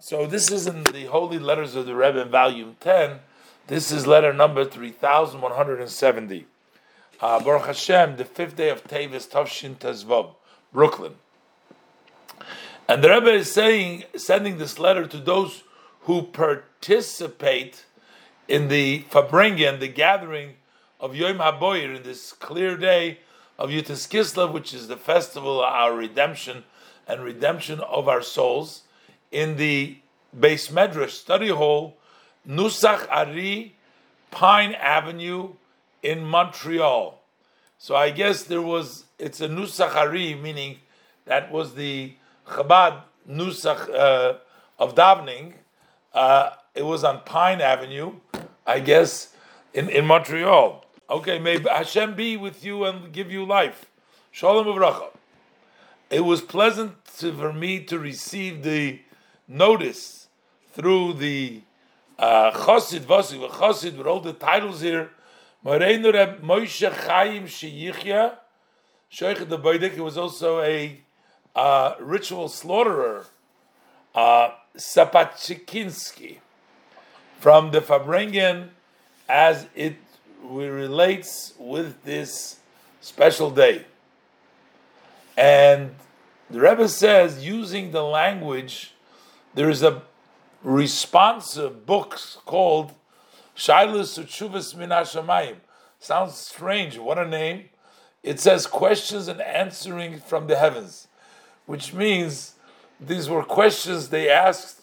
So this is in the Holy Letters of the Rebbe, volume ten. This is letter number three thousand one hundred and seventy. Uh, Baruch Hashem, the fifth day of Tavis Tavshin Tezvav, Brooklyn. And the Rebbe is saying, sending this letter to those who participate in the Farbrengen, the gathering of Yom HaBoyer, in this clear day of Yutis Kislev, which is the festival of our redemption and redemption of our souls in the Beis Medrash study hall, Nusach Ari, Pine Avenue in Montreal. So I guess there was, it's a Nusach Ari, meaning that was the Chabad Nusach uh, of davening. Uh, it was on Pine Avenue, I guess, in, in Montreal. Okay, may Hashem be with you and give you life. Shalom Avracha. It was pleasant to, for me to receive the notice through the uh, Chosid Vosik, Chosid, with all the titles here. Moreinu Reb Moshe Chaim Sheyichya, Sheikh the Baidik, he was also a uh, ritual slaughterer, uh, from the Farbrengen, as it relates with this special day. And the Rebbe says, using the language there is a responsive book called Shailus Uchuvas Min. Sounds strange. What a name! It says questions and answering from the heavens, which means these were questions they asked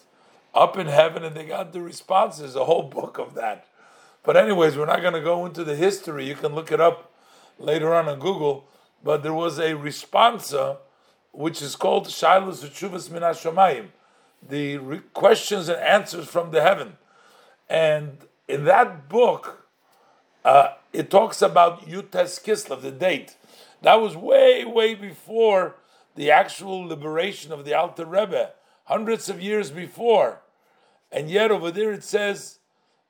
up in heaven and they got the responses. A whole book of that. But anyways, we're not going to go into the history. You can look it up later on on Google. But there was a responsa which is called Shailus Uchuvas Min the re- questions and answers from the heaven. And in that book, uh, it talks about Yutes Kislev, the date. That was way, way before the actual liberation of the Alter Rebbe, hundreds of years before. And yet over there it says,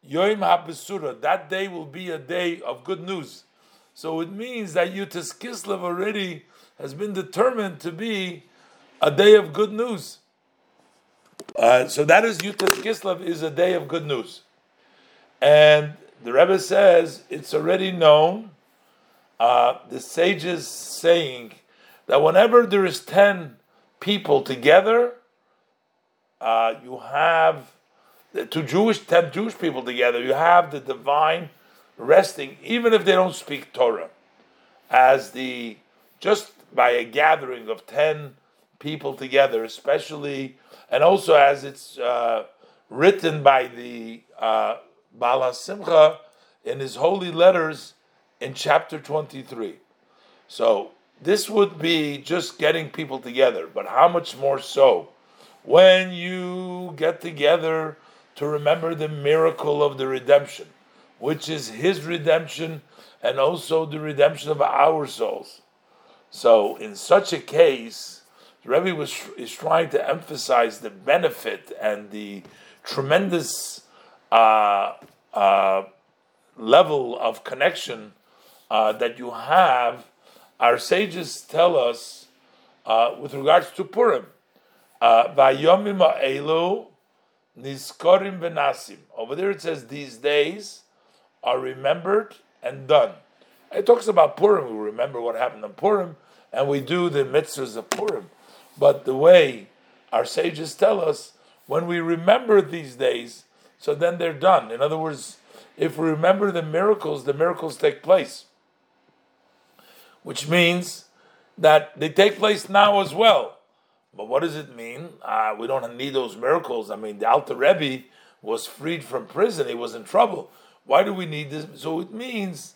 Yom HaBesura, that day will be a day of good news. So it means that Yutes Kislev already has been determined to be a day of good news. Uh, so that is Yutas Kislev is a day of good news, and the Rebbe says it's already known. Uh, the sages saying that whenever there is ten people together, uh, you have two Jewish ten Jewish people together. You have the divine resting, even if they don't speak Torah, as the just by a gathering of ten people together, especially and also as it's uh, written by the uh, Bala Simcha in his holy letters in chapter 23. So this would be just getting people together, but how much more so when you get together to remember the miracle of the redemption, which is his redemption and also the redemption of our souls. So, in such a case, the Rebbe was is trying to emphasize the benefit and the tremendous uh, uh, level of connection uh, that you have. Our sages tell us uh, with regards to Purim, uh, "Vayomim niskorim benasim." Over there it says these days are remembered and done. It talks about Purim. We remember what happened on Purim, and we do the mitzvahs of Purim. But the way our sages tell us, when we remember these days, so then they're done. In other words, if we remember the miracles, the miracles take place. Which means that they take place now as well. But what does it mean? Uh, we don't need those miracles. I mean, the Alter Rebbe was freed from prison, he was in trouble. Why do we need this? So it means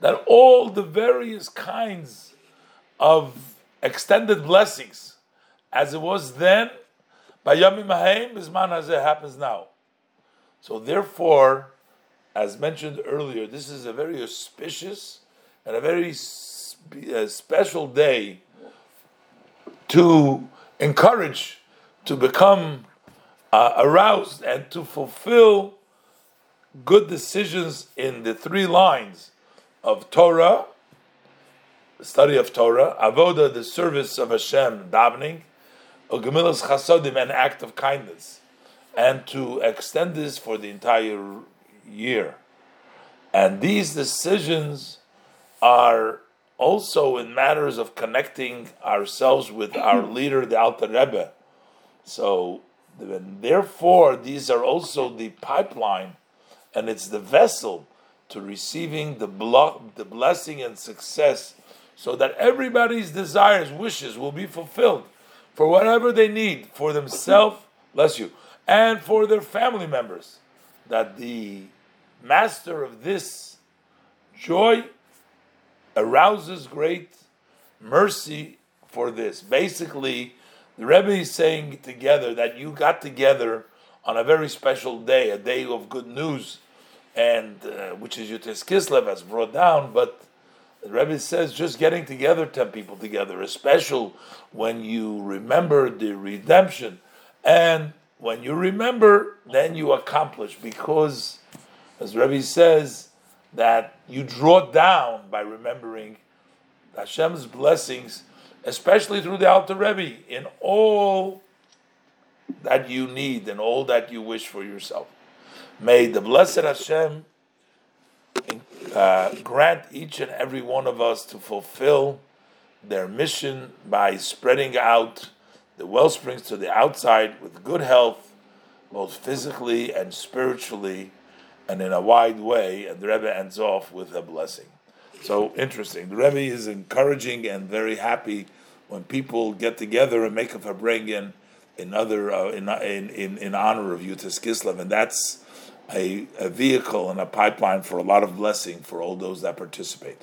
that all the various kinds of extended blessings as it was then, by Yamim Haim, Bisman as it happens now. So therefore, as mentioned earlier, this is a very auspicious and a very spe- uh, special day to encourage, to become uh, aroused, and to fulfill good decisions in the three lines of Torah, study of Torah, avoda, the service of Hashem, davening, or gemilas chasodim, an act of kindness, and to extend this for the entire year. And these decisions are also in matters of connecting ourselves with our leader, the Alter Rebbe. So, therefore, these are also the pipeline and it's the vessel to receiving the, blo- the blessing and success so that everybody's desires, wishes will be fulfilled for whatever they need for themselves, bless you, and for their family members. That the master of this joy arouses great mercy for this. Basically, the Rebbe is saying together that you got together on a very special day, a day of good news, and uh, which is Yutes Kislev has brought down, but the Rebbe says just getting together, 10 people together, is special when you remember the redemption. And when you remember, then you accomplish, because, as Rebbe says, that you draw down by remembering Hashem's blessings, especially through the Alter Rebbe, in all that you need and all that you wish for yourself. May the blessed Hashem uh, grant each and every one of us to fulfill their mission by spreading out the well springs to the outside with good health, both physically and spiritually, and in a wide way. And the Rebbe ends off with a blessing. So interesting. The Rebbe is encouraging and very happy when people get together and make a farbrengen in other uh, in, in in honor of Yutis Kislev, and that's a, a vehicle and a pipeline for a lot of blessing for all those that participate.